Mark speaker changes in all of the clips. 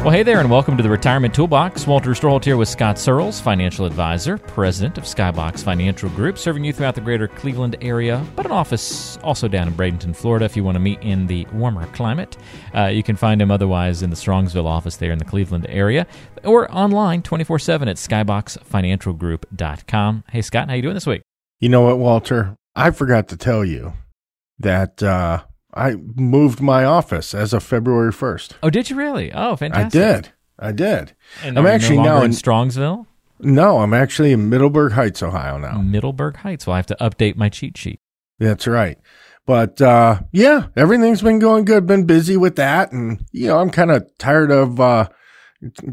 Speaker 1: Well, hey there, and welcome to the Retirement Toolbox. Walter Storholt here with Scott Searles, financial advisor, president of Skybox Financial Group, serving you throughout the greater Cleveland area, but an office also down in Bradenton, Florida, if you want to meet in the warmer climate. Uh, you can find him otherwise in the Strongsville office there in the Cleveland area, or online 24 7 at skyboxfinancialgroup.com. Hey, Scott, how you doing this week?
Speaker 2: You know what, Walter? I forgot to tell you that uh, I moved my office as of February 1st.
Speaker 1: Oh, did you really? Oh, fantastic.
Speaker 2: I did. I did.
Speaker 1: And
Speaker 2: I'm actually
Speaker 1: no
Speaker 2: now
Speaker 1: in
Speaker 2: in-
Speaker 1: Strongsville,
Speaker 2: No, I'm actually in Middleburg Heights, Ohio now.
Speaker 1: Middleburg Heights. Well, I have to update my cheat sheet.
Speaker 2: That's right. But uh, yeah, everything's been going good. Been busy with that, and you know, I'm kind of tired of uh,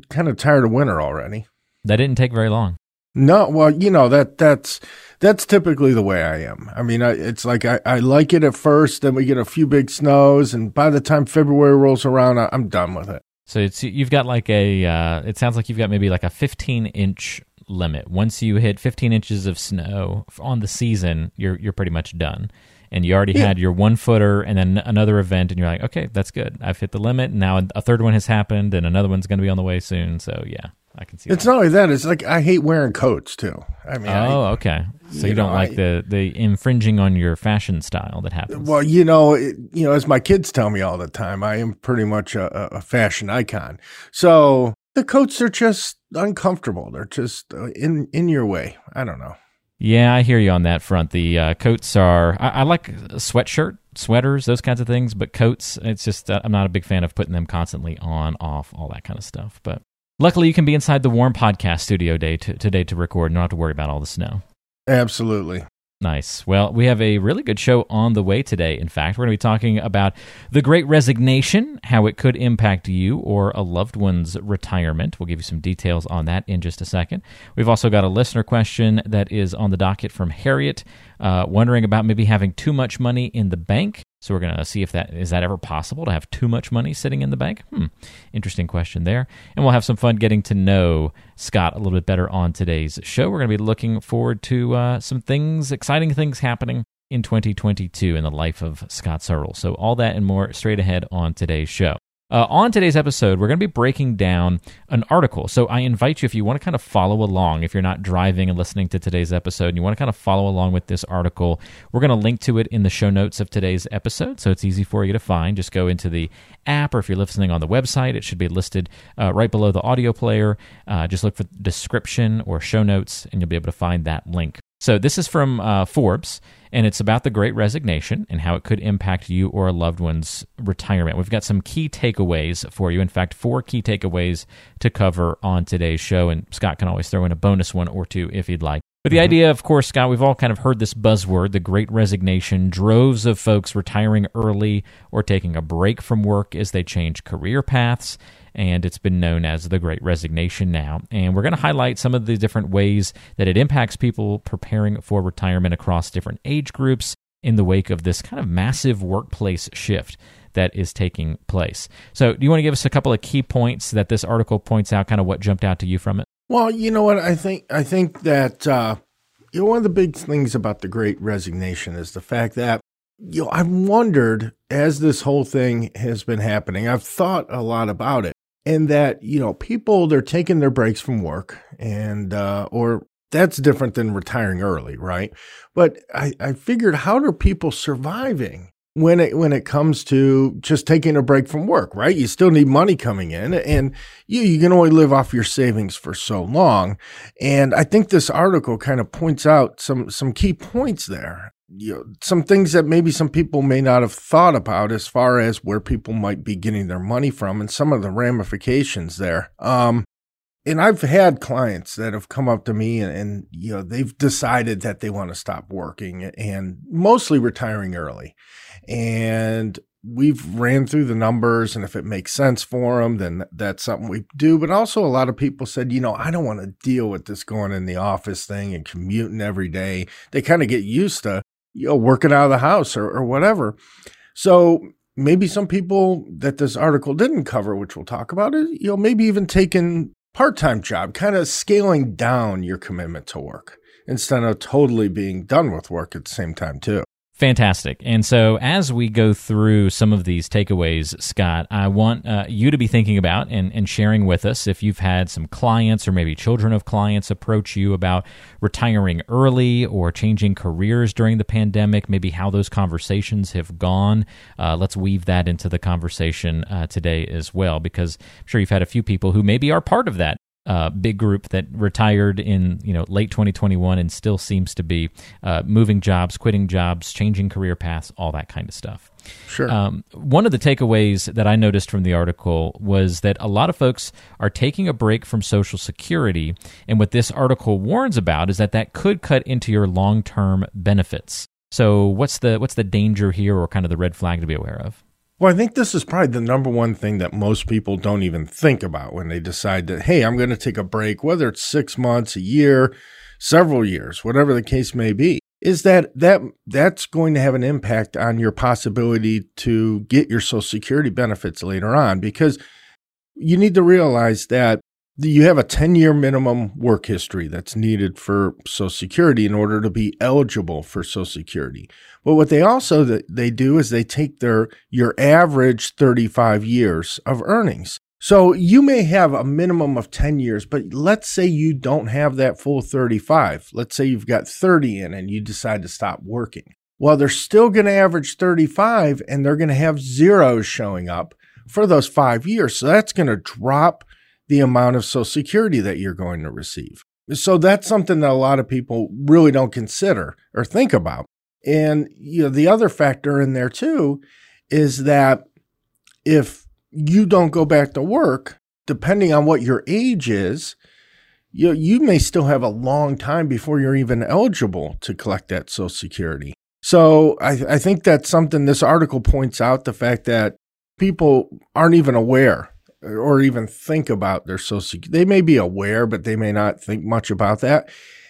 Speaker 2: kind of tired of winter already.
Speaker 1: That didn't take very long.
Speaker 2: No, well, you know that that's that's typically the way I am. I mean, I, it's like I, I like it at first, then we get a few big snows, and by the time February rolls around, I, I'm done with it.
Speaker 1: So it's you've got like a. Uh, it sounds like you've got maybe like a 15 inch limit. Once you hit 15 inches of snow on the season, you're you're pretty much done. And you already
Speaker 2: Yeah.
Speaker 1: had your one footer and then another event, and you're like, okay, that's good. I've hit the limit. Now a third one has happened, and another one's going to be on the way soon. So yeah, I can see.
Speaker 2: It's
Speaker 1: that.
Speaker 2: not only that; it's like I hate wearing coats too. I mean, I-
Speaker 1: Oh, okay. So you,
Speaker 2: you
Speaker 1: don't
Speaker 2: know,
Speaker 1: like
Speaker 2: I-
Speaker 1: the the infringing on your fashion style that happens.
Speaker 2: Well, you know, it, you know, as my kids tell me all the time, I am pretty much a, a- fashion icon. So the coats are just uncomfortable. They're just uh, in in your way. I don't know.
Speaker 1: Yeah, I hear you on that front. The uh, coats are, I, I like a sweatshirt, sweaters, those kinds of things, but coats, it's just, uh, I'm not a big fan of putting them constantly on, off, all that kind of stuff. But luckily, you can be inside the warm podcast studio day to, today to record and don't have to worry about all the snow.
Speaker 2: Absolutely.
Speaker 1: Nice. Well, we have a really good show on the way today. In fact, we're going to be talking about the great resignation, how it could impact you or a loved one's retirement. We'll give you some details on that in just a second. We've also got a listener question that is on the docket from Harriet, uh, wondering about maybe having too much money in the bank. So we're going to see if that is that ever possible to have too much money sitting in the bank. Hmm, interesting question there. And we'll have some fun getting to know Scott a little bit better on today's show. We're going to be looking forward to uh, some things, exciting things happening in 2022 in the life of Scott Searle. So all that and more straight ahead on today's show. Uh, on today's episode, we're going to be breaking down an article. So I invite you, if you want to kind of follow along, if you're not driving and listening to today's episode, and you want to kind of follow along with this article, we're going to link to it in the show notes of today's episode. So it's easy for you to find. Just go into the app, or if you're listening on the website, it should be listed uh, right below the audio player. Uh, just look for description or show notes, and you'll be able to find that link. So this is from uh, Forbes, and it's about the Great Resignation and how it could impact you or a loved one's retirement. We've got some key takeaways for you. In fact, four key takeaways to cover on today's show, and Scott can always throw in a bonus one or two if he'd like. But the idea, of course, Scott, we've all kind of heard this buzzword, the great resignation, droves of folks retiring early or taking a break from work as they change career paths. And it's been known as the great resignation now. And we're going to highlight some of the different ways that it impacts people preparing for retirement across different age groups in the wake of this kind of massive workplace shift that is taking place. So, do you want to give us a couple of key points that this article points out, kind of what jumped out to you from it?
Speaker 2: Well, you know what? I think I think that uh, you know one of the big things about the Great Resignation is the fact that you know I've wondered as this whole thing has been happening. I've thought a lot about it, and that you know people they're taking their breaks from work, and uh, or that's different than retiring early, right? But I, I figured, how are people surviving? when it when it comes to just taking a break from work, right? You still need money coming in and you you can only live off your savings for so long. And I think this article kind of points out some some key points there. You know, some things that maybe some people may not have thought about as far as where people might be getting their money from and some of the ramifications there. Um and I've had clients that have come up to me and, and you know they've decided that they want to stop working and mostly retiring early. And we've ran through the numbers and if it makes sense for them then that's something we do. But also a lot of people said you know i don't want to deal with this going in the office thing and commuting every day. They kind of get used to you know working out of the house or, or whatever. So maybe some people that this article didn't cover which we'll talk about is you know maybe even taking part-time job kind of scaling down your commitment to work instead of totally being done with work at the same time too
Speaker 1: Fantastic. And so, as we go through some of these takeaways, Scott, I want uh, you to be thinking about and, and sharing with us if you've had some clients or maybe children of clients approach you about retiring early or changing careers during the pandemic, maybe how those conversations have gone. Uh, let's weave that into the conversation uh, today as well, because I'm sure you've had a few people who maybe are part of that uh, big group that retired in you know late 2021 and still seems to be uh, moving jobs, quitting jobs, changing career paths, all that kind of stuff.
Speaker 2: Sure.
Speaker 1: Um, one of the takeaways that I noticed from the article was that a lot of folks are taking a break from Social Security, and what this article warns about is that that could cut into your long term benefits. So, what's the what's the danger here, or kind of the red flag to be aware of?
Speaker 2: Well, I think this is probably the number one thing that most people don't even think about when they decide that, hey, I'm going to take a break, whether it's six months, a year, several years, whatever the case may be, is that, that that's going to have an impact on your possibility to get your Social Security benefits later on. Because you need to realize that you have a 10 year minimum work history that's needed for Social Security in order to be eligible for Social Security. But what they also they do is they take their your average 35 years of earnings. So you may have a minimum of 10 years, but let's say you don't have that full 35. Let's say you've got 30 in and you decide to stop working. Well, they're still going to average 35 and they're going to have zeros showing up for those five years. So that's going to drop the amount of Social Security that you're going to receive. So that's something that a lot of people really don't consider or think about. And you know, the other factor in there too is that if you don't go back to work, depending on what your age is, you you may still have a long time before you're even eligible to collect that Social Security. So I, I think that's something this article points out the fact that people aren't even aware or even think about their Social Security. They may be aware, but they may not think much about that.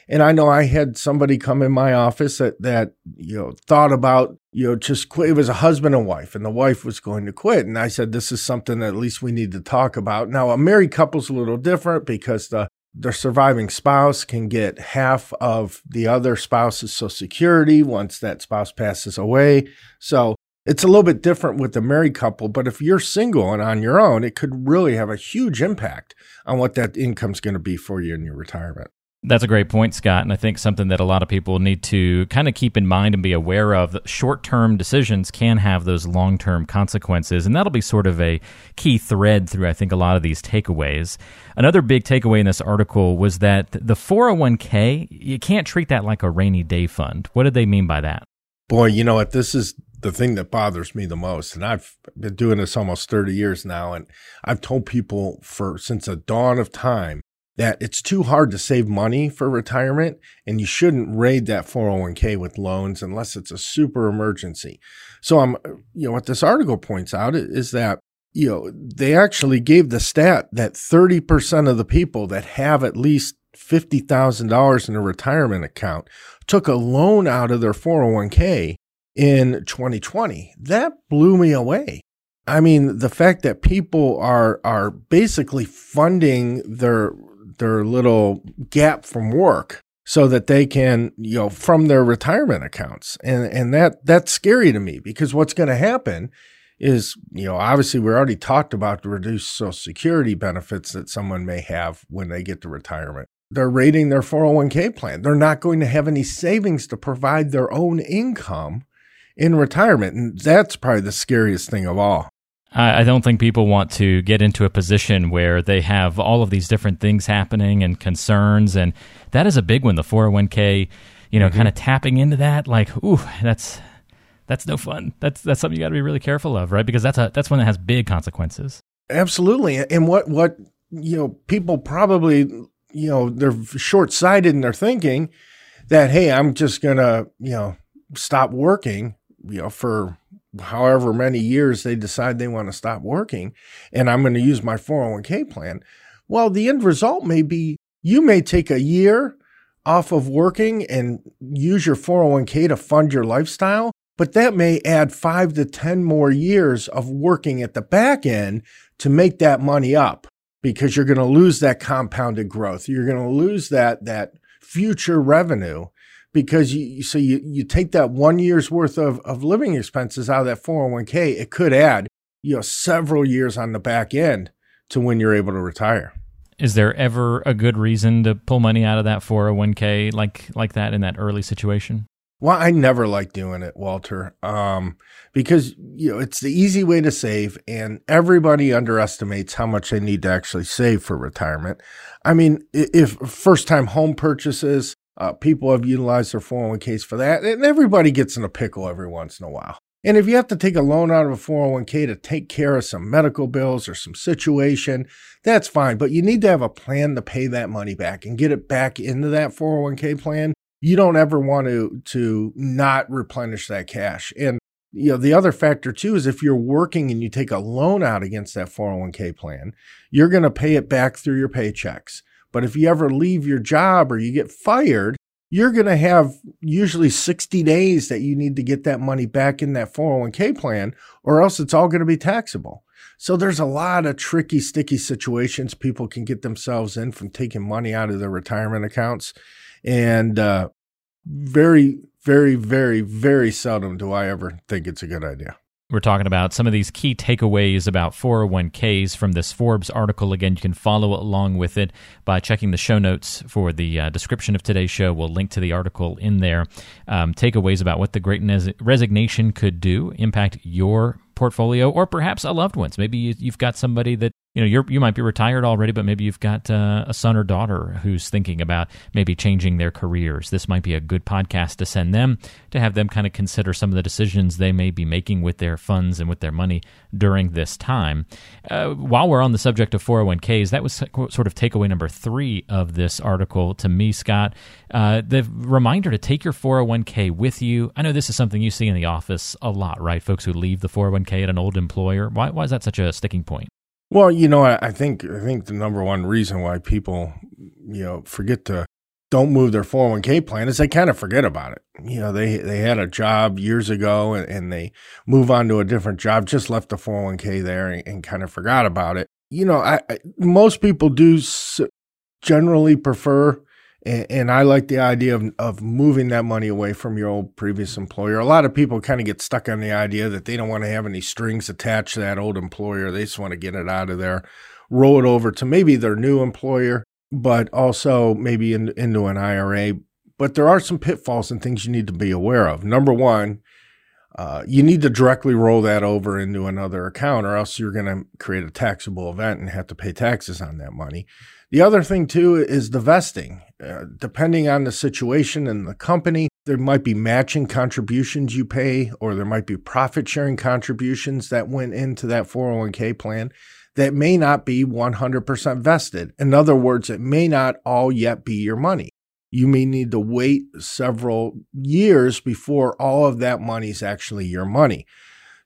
Speaker 2: And I know I had somebody come in my office that, that, you know, thought about, you know, just quit. It was a husband and wife, and the wife was going to quit. And I said, this is something that at least we need to talk about. Now, a married couple's a little different because the, the surviving spouse can get half of the other spouse's social security once that spouse passes away. So it's a little bit different with the married couple, but if you're single and on your own, it could really have a huge impact on what that income's going to be for you in your retirement.
Speaker 1: That's a great point, Scott. And I think something that a lot of people need to kind of keep in mind and be aware of short term decisions can have those long term consequences. And that'll be sort of a key thread through, I think, a lot of these takeaways. Another big takeaway in this article was that the 401k, you can't treat that like a rainy day fund. What did they mean by that?
Speaker 2: Boy, you know what? This is the thing that bothers me the most. And I've been doing this almost 30 years now. And I've told people for since the dawn of time that it's too hard to save money for retirement and you shouldn't raid that 401k with loans unless it's a super emergency. So I'm you know what this article points out is that you know they actually gave the stat that 30% of the people that have at least $50,000 in a retirement account took a loan out of their 401k in 2020. That blew me away. I mean, the fact that people are are basically funding their their little gap from work so that they can, you know, from their retirement accounts. And and that that's scary to me because what's going to happen is, you know, obviously we already talked about the reduced social security benefits that someone may have when they get to retirement. They're rating their 401k plan. They're not going to have any savings to provide their own income in retirement. And that's probably the scariest thing of all.
Speaker 1: I don't think people want to get into a position where they have all of these different things happening and concerns, and that is a big one. The 401k, you know, mm-hmm. kind of tapping into that, like, ooh, that's that's no fun. That's that's something you got to be really careful of, right? Because that's a that's one that has big consequences.
Speaker 2: Absolutely, and what what you know, people probably you know they're short sighted in their thinking that hey, I'm just gonna you know stop working you know for however many years they decide they want to stop working and I'm going to use my 401k plan. Well, the end result may be you may take a year off of working and use your 401k to fund your lifestyle, but that may add five to 10 more years of working at the back end to make that money up because you're going to lose that compounded growth. You're going to lose that, that future revenue because you, so you, you take that one year's worth of, of living expenses out of that 401k, it could add, you know, several years on the back end to when you're able to retire.
Speaker 1: Is there ever a good reason to pull money out of that 401k like like that in that early situation?
Speaker 2: Well, I never like doing it, Walter, um, because you know it's the easy way to save, and everybody underestimates how much they need to actually save for retirement. I mean, if first-time home purchases, uh, people have utilized their 401ks for that, and everybody gets in a pickle every once in a while. And if you have to take a loan out of a 401k to take care of some medical bills or some situation, that's fine. But you need to have a plan to pay that money back and get it back into that 401k plan you don't ever want to to not replenish that cash. And you know, the other factor too is if you're working and you take a loan out against that 401k plan, you're going to pay it back through your paychecks. But if you ever leave your job or you get fired, you're going to have usually 60 days that you need to get that money back in that 401k plan, or else it's all going to be taxable. So there's a lot of tricky, sticky situations people can get themselves in from taking money out of their retirement accounts. And uh, very, very, very, very seldom do I ever think it's a good idea.
Speaker 1: We're talking about some of these key takeaways about 401ks from this Forbes article. Again, you can follow along with it by checking the show notes for the uh, description of today's show. We'll link to the article in there. Um, takeaways about what the great resignation could do, impact your portfolio, or perhaps a loved one's. Maybe you, have got somebody that you know you're, you might be retired already, but maybe you've got uh, a son or daughter who's thinking about maybe changing their careers. This might be a good podcast to send them to have them kind of consider some of the decisions they may be making with their funds and with their money during this time. Uh, while we're on the subject of 401ks, that was sort of takeaway number three of this article to me, Scott. Uh, the reminder to take your 401k with you. I know this is something you see in the office a lot, right? Folks who leave the 401k at an old employer. Why, why is that such a sticking point?
Speaker 2: Well, you know, I, I think I think the number one reason why people, you know, forget to don't move their 401k plan is they kind of forget about it. You know, they they had a job years ago and, and they move on to a different job, just left the 401k there and, and kind of forgot about it. You know, I, I most people do generally prefer and, and I like the idea of, of moving that money away from your old previous employer. A lot of people kind of get stuck on the idea that they don't want to have any strings attached to that old employer. They just want to get it out of there, roll it over to maybe their new employer, but also maybe in, into an IRA. But there are some pitfalls and things you need to be aware of. Number one, uh, you need to directly roll that over into another account, or else you're going to create a taxable event and have to pay taxes on that money. The other thing, too, is the vesting. Uh, depending on the situation and the company, there might be matching contributions you pay, or there might be profit sharing contributions that went into that 401k plan that may not be 100% vested. In other words, it may not all yet be your money. You may need to wait several years before all of that money is actually your money.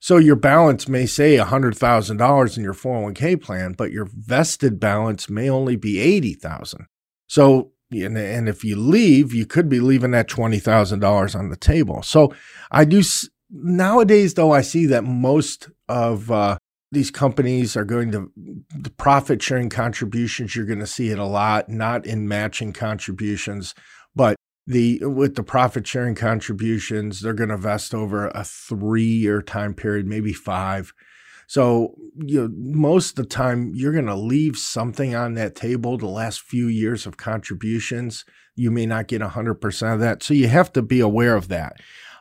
Speaker 2: So your balance may say $100,000 in your 401k plan, but your vested balance may only be 80,000. So and, and if you leave, you could be leaving that $20,000 on the table. So I do nowadays though I see that most of uh, these companies are going to the profit sharing contributions you're going to see it a lot not in matching contributions but the with the profit sharing contributions they're going to vest over a 3 year time period maybe 5 so you know most of the time you're going to leave something on that table the last few years of contributions. You may not get 100% of that so you have to be aware of that.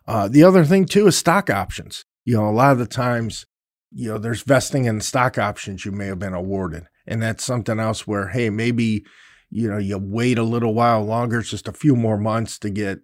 Speaker 2: Uh, the other thing too is stock options. You know a lot of the times you know there's vesting in stock options you may have been awarded and that's something else where hey maybe you know, you wait a little while longer, it's just a few more months to get,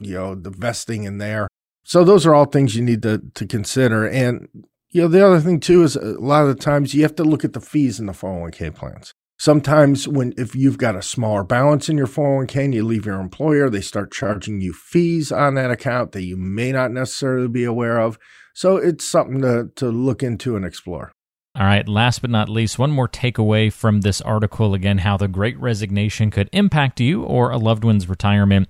Speaker 2: you know, the vesting in there. So those are all things you need to to consider. And you know, the other thing too is uh, a lot of the times you have to look at the fees in the 401k plans. Sometimes when if you've got a smaller balance in your 401k and you leave your employer, they start charging you fees on that account that you may not necessarily be aware of. So it's something to, to look into and explore.
Speaker 1: All right, last but not least, one more takeaway from this article again how the great resignation could impact you or a loved one's retirement.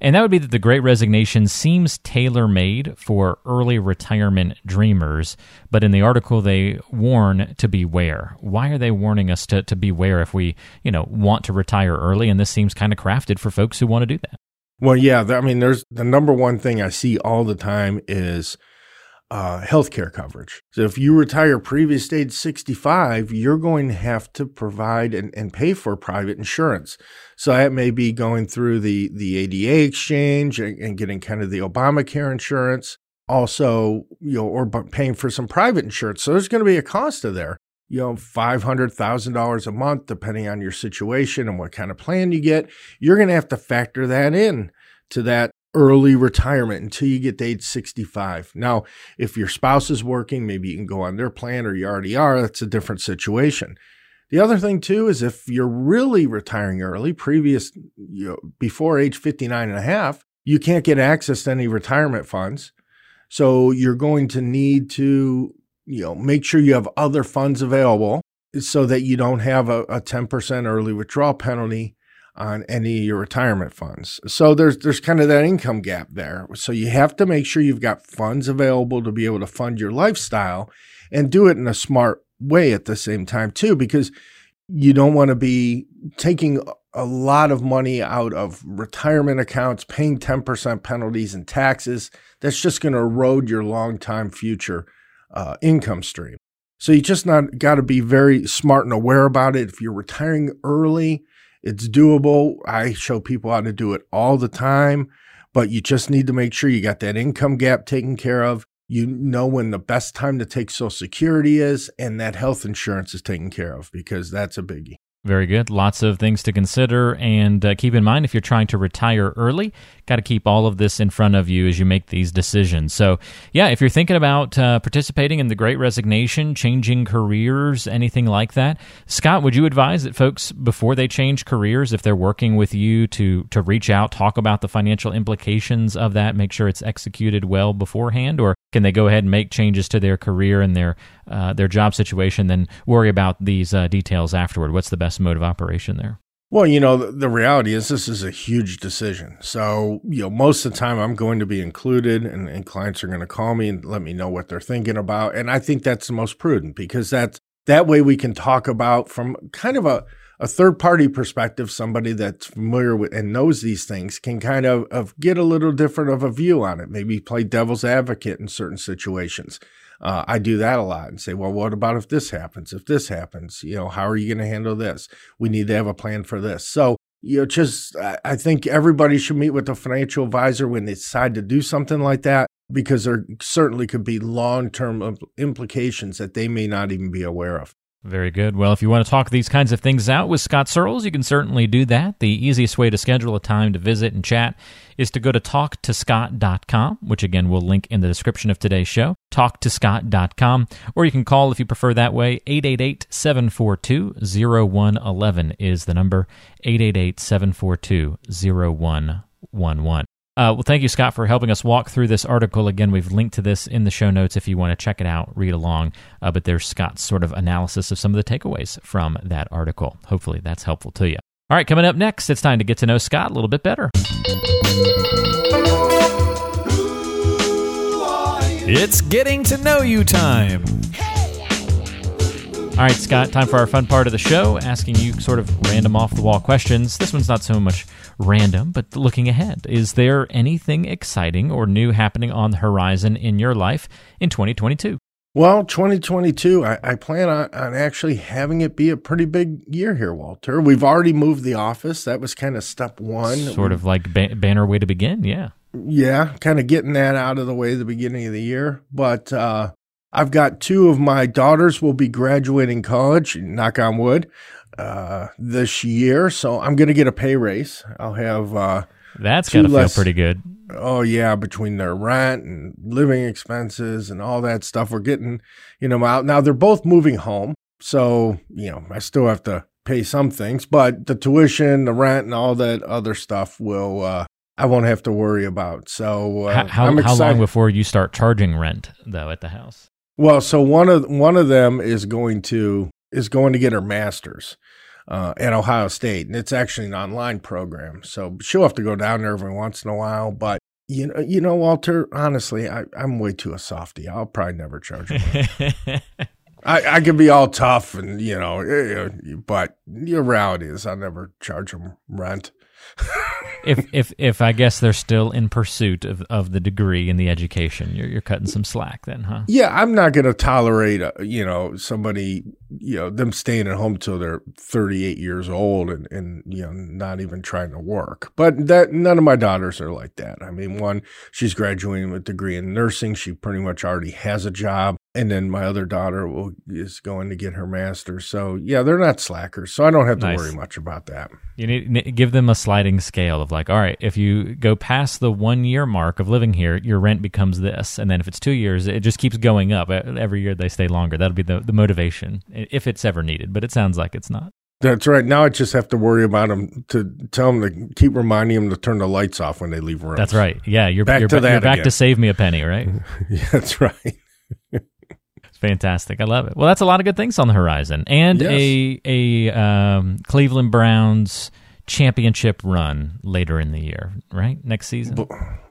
Speaker 1: And that would be that the great resignation seems tailor made for early retirement dreamers. But in the article, they warn to beware. Why are they warning us to, to beware if we, you know, want to retire early? And this seems kind of crafted for folks who want to do that.
Speaker 2: Well, yeah. I mean, there's the number one thing I see all the time is uh, healthcare coverage. So if you retire previous age 65, you're going to have to provide and, and pay for private insurance. So that may be going through the, the ACA exchange and, and getting kind of the Obamacare insurance. Also, you know, or paying for some private insurance. So there's going to be a cost of there. You know, five hundred thousand dollars a month, depending on your situation and what kind of plan you get. You're going to have to factor that in to that early retirement until you get to age 65. Now, if your spouse is working, maybe you can go on their plan or you already are. That's a different situation. The other thing too is if you're really retiring early, previous you know, before age 59 and a half, you can't get access to any retirement funds. So you're going to need to, you know, make sure you have other funds available so that you don't have a, a 10% early withdrawal penalty on any of your retirement funds. So there's there's kind of that income gap there. So you have to make sure you've got funds available to be able to fund your lifestyle and do it in a smart way at the same time too because you don't want to be taking a lot of money out of retirement accounts, paying 10% penalties and taxes. That's just going to erode your long time future uh, income stream. So you just not got to be very smart and aware about it. If you're retiring early, it's doable. I show people how to do it all the time, but you just need to make sure you got that income gap taken care of. You know when the best time to take Social Security is, and that health insurance is taken care of because that's a biggie.
Speaker 1: Very good. Lots of things to consider. And uh, keep in mind, if you're trying to retire early, got to keep all of this in front of you as you make these decisions. So, yeah, if you're thinking about uh, participating in the great resignation, changing careers, anything like that, Scott, would you advise that folks, before they change careers, if they're working with you to, to reach out, talk about the financial implications of that, make sure it's executed well beforehand? Or can they go ahead and make changes to their career and their, uh, their job situation, then worry about these uh, details afterward? What's the best mode of operation there?
Speaker 2: Well, you know, the, the, reality is this is a huge decision. So, you know, most of the time I'm going to be included and, and clients are going to call me and let me know what they're thinking about. And I think that's the most prudent because that's that way we can talk about from kind of a, a third party perspective, somebody that's familiar with and knows these things can kind of, of get a little different of a view on it, maybe play devil's advocate in certain situations. Uh, I do that a lot and say, well, what about if this happens? If this happens, you know, how are you going to handle this? We need to have a plan for this. So, you know, just I think everybody should meet with a financial advisor when they decide to do something like that because there certainly could be long term implications that they may not even be aware of.
Speaker 1: Very good. Well, if you want to talk these kinds of things out with Scott Searles, you can certainly do that. The easiest way to schedule a time to visit and chat is to go to talktoscott.com, which again we'll link in the description of today's show, talktoscott.com, or you can call if you prefer that way. 888 742 0111 is the number 888 742 0111. Uh, well, thank you, Scott, for helping us walk through this article. Again, we've linked to this in the show notes if you want to check it out, read along. Uh, but there's Scott's sort of analysis of some of the takeaways from that article. Hopefully, that's helpful to you. All right, coming up next, it's time to get to know Scott a little bit better.
Speaker 3: It's getting to know you time.
Speaker 1: All right, Scott, time for our fun part of the show, asking you sort of random off the wall questions. This one's not so much random, but looking ahead. Is there anything exciting or new happening on the horizon in your life in 2022?
Speaker 2: Well, 2022, I, I plan on, on, actually having it be a pretty big year here, Walter. We've already moved the office. That was kind of step one.
Speaker 1: Sort of like ba- banner way to begin, yeah.
Speaker 2: Yeah, kind of getting that out of the way at the beginning of the year. But uh, I've got two of my daughters will be graduating college, knock on wood, uh, this year. So I'm going to get a pay raise. I'll have. Uh,
Speaker 1: That's got to feel pretty good.
Speaker 2: Oh, yeah. Between their rent and living expenses and all that stuff, we're getting, you know, out. Now they're both moving home. So, you know, I still have to pay some things, but the tuition, the rent, and all that other stuff will, uh, I won't have to worry about. So uh,
Speaker 1: how how,
Speaker 2: I'm
Speaker 1: how long before you start charging rent though at the house?
Speaker 2: Well, so one of one of them is going to is going to get her master's uh, at Ohio State, and it's actually an online program. So she'll have to go down there every once in a while. But you know, you know, Walter. Honestly, I, I'm way too a softy. I'll probably never charge her. I, I can be all tough and you know, eh, eh, but the reality is I'll never charge them rent.
Speaker 1: If if if I guess they're still in pursuit of, of the degree and the education, you're you're cutting some slack then, huh?
Speaker 2: Yeah, I'm not going to tolerate, uh, you know, somebody, you know, them staying at home till they're 38 years old and, and, you know, not even trying to work. But that none of my daughters are like that. I mean, one, she's graduating with a degree in nursing. She pretty much already has a job. And then my other daughter will, is going to get her master So yeah, they're not slackers. So I don't have to
Speaker 1: Nice.
Speaker 2: worry much about that.
Speaker 1: You need ne- give them a sliding scale of like, all right, if you go past the one year mark of living here, your rent becomes this, and then if it's two years, it just keeps going up E- every year they stay longer. That'll be the the motivation if it's ever needed, but it sounds like it's not.
Speaker 2: That's right. Now I just have to worry about them to tell them to keep reminding them to turn the lights off when they leave rooms.
Speaker 1: That's right. Yeah, you're
Speaker 2: Back
Speaker 1: you're,
Speaker 2: to
Speaker 1: you're back
Speaker 2: again.
Speaker 1: to save me a penny, right?
Speaker 2: Yeah, that's right.
Speaker 1: It's fantastic. I love it. Well, that's a lot of good things on the horizon, and
Speaker 2: Yes.
Speaker 1: a a um, Cleveland Browns championship run later in the year, right? Next season.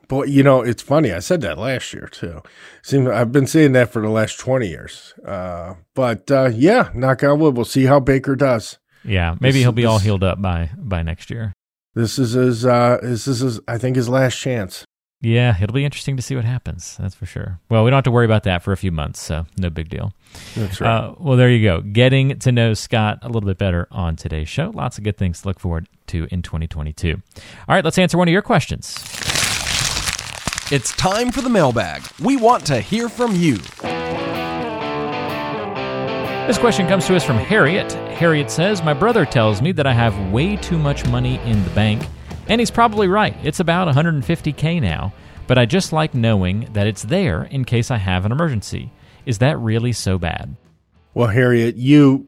Speaker 2: Boy, you know, it's funny. I said that last year too. Seems I've been saying that for the last twenty years. Uh, but uh, yeah, knock on wood. We'll see how Baker does.
Speaker 1: yeah, maybe
Speaker 2: this-
Speaker 1: he'll be all healed up by by next year.
Speaker 2: This is his. Uh, this is his. I think his last chance.
Speaker 1: Yeah, it'll be interesting to see what happens. That's for sure. Well, we don't have to worry about that for a few months, so no big deal.
Speaker 2: That's right.
Speaker 1: Uh, well, there you go. Getting to know Scott a little bit better on today's show. Lots of good things to look forward to in 2022. All right, let's answer one of your questions.
Speaker 4: It's time for the mailbag. We want to hear from you.
Speaker 1: This question comes to us from Harriet. Harriet says, My brother tells me that I have way too much money in the bank, and he's probably right. It's about 150K now, but I just like knowing that it's there in case I have an emergency. Is that really so bad?
Speaker 2: well, Harriet, you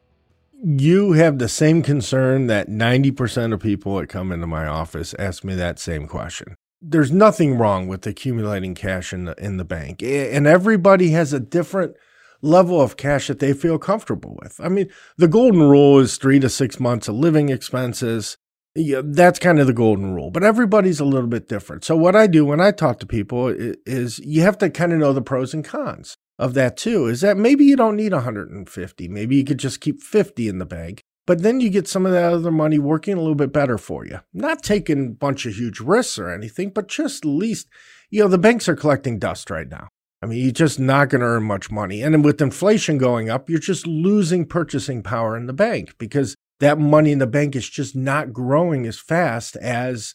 Speaker 2: you have the same concern that ninety percent of people that come into my office ask me that same question. There's nothing wrong with accumulating cash in the in the bank, and everybody has a different level of cash that they feel comfortable with. I mean, the golden rule is three to six months of living expenses. Yeah, that's kind of the golden rule, but everybody's a little bit different. So, what I do when I talk to people is you have to kind of know the pros and cons of that too. Is that maybe you don't need 150, maybe you could just keep 50 in the bank, but then you get some of that other money working a little bit better for you. Not taking a bunch of huge risks or anything, but just at least, you know, the banks are collecting dust right now. I mean, you're just not going to earn much money. And with inflation going up, you're just losing purchasing power in the bank because that money in the bank is just not growing as fast as,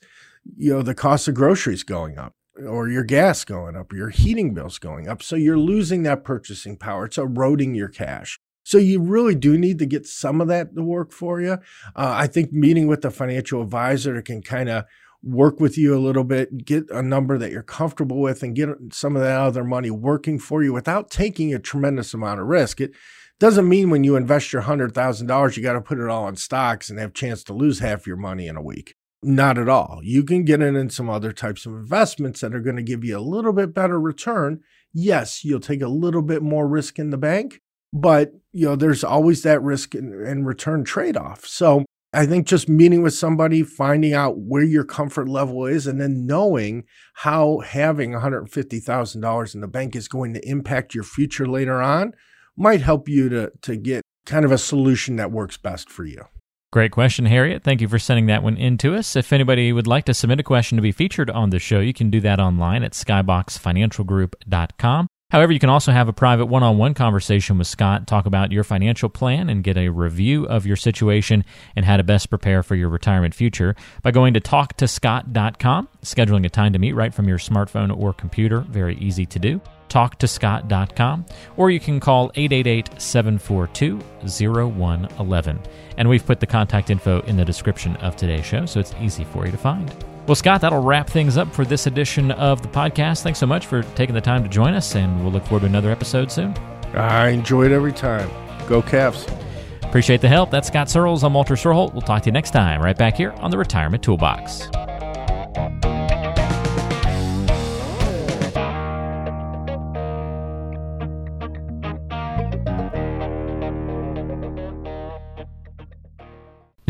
Speaker 2: you know, the cost of groceries going up or your gas going up your heating bills going up. So you're losing that purchasing power. It's eroding your cash. So you really do need to get some of that to work for you. Uh, I think meeting with a financial advisor can kind of work with you a little bit, get a number that you're comfortable with, and get some of that other money working for you without taking a tremendous amount of risk. It doesn't mean when you invest your hundred thousand dollars, you got to put it all in stocks and have a chance to lose half your money in a week. Not at all. You can get it in some other types of investments that are going to give you a little bit better return. Yes, you'll take a little bit more risk in the bank, but you know there's always that risk and, and return trade-off. So I think just meeting with somebody, finding out where your comfort level is, and then knowing how having $150,000 in the bank is going to impact your future later on might help you to, to get kind of a solution that works best for you.
Speaker 1: Great question, Harriet. Thank you for sending that one in to us. If anybody would like to submit a question to be featured on the show, you can do that online at skyboxfinancialgroup.com. However, you can also have a private one on one conversation with Scott, talk about your financial plan, and get a review of your situation and how to best prepare for your retirement future by going to talktoscott.com, scheduling a time to meet right from your smartphone or computer. Very easy to do. Talktoscott.com, or you can call 888 742 0111. And we've put the contact info in the description of today's show, so it's easy for you to find. Well, Scott, that'll wrap things up for this edition of the podcast. Thanks so much for taking the time to join us, and we'll look forward to another episode soon.
Speaker 2: I enjoy it every time. Go Cavs.
Speaker 1: Appreciate the help. That's Scott Searles. I'm Walter Storholt. We'll talk to you next time, right back here on the Retirement Toolbox.